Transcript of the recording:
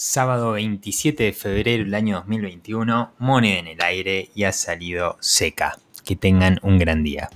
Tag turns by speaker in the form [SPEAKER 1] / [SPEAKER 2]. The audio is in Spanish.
[SPEAKER 1] Sábado 27 de febrero del año 2021, moneda en el aire y ha salido seca. Que tengan un gran día.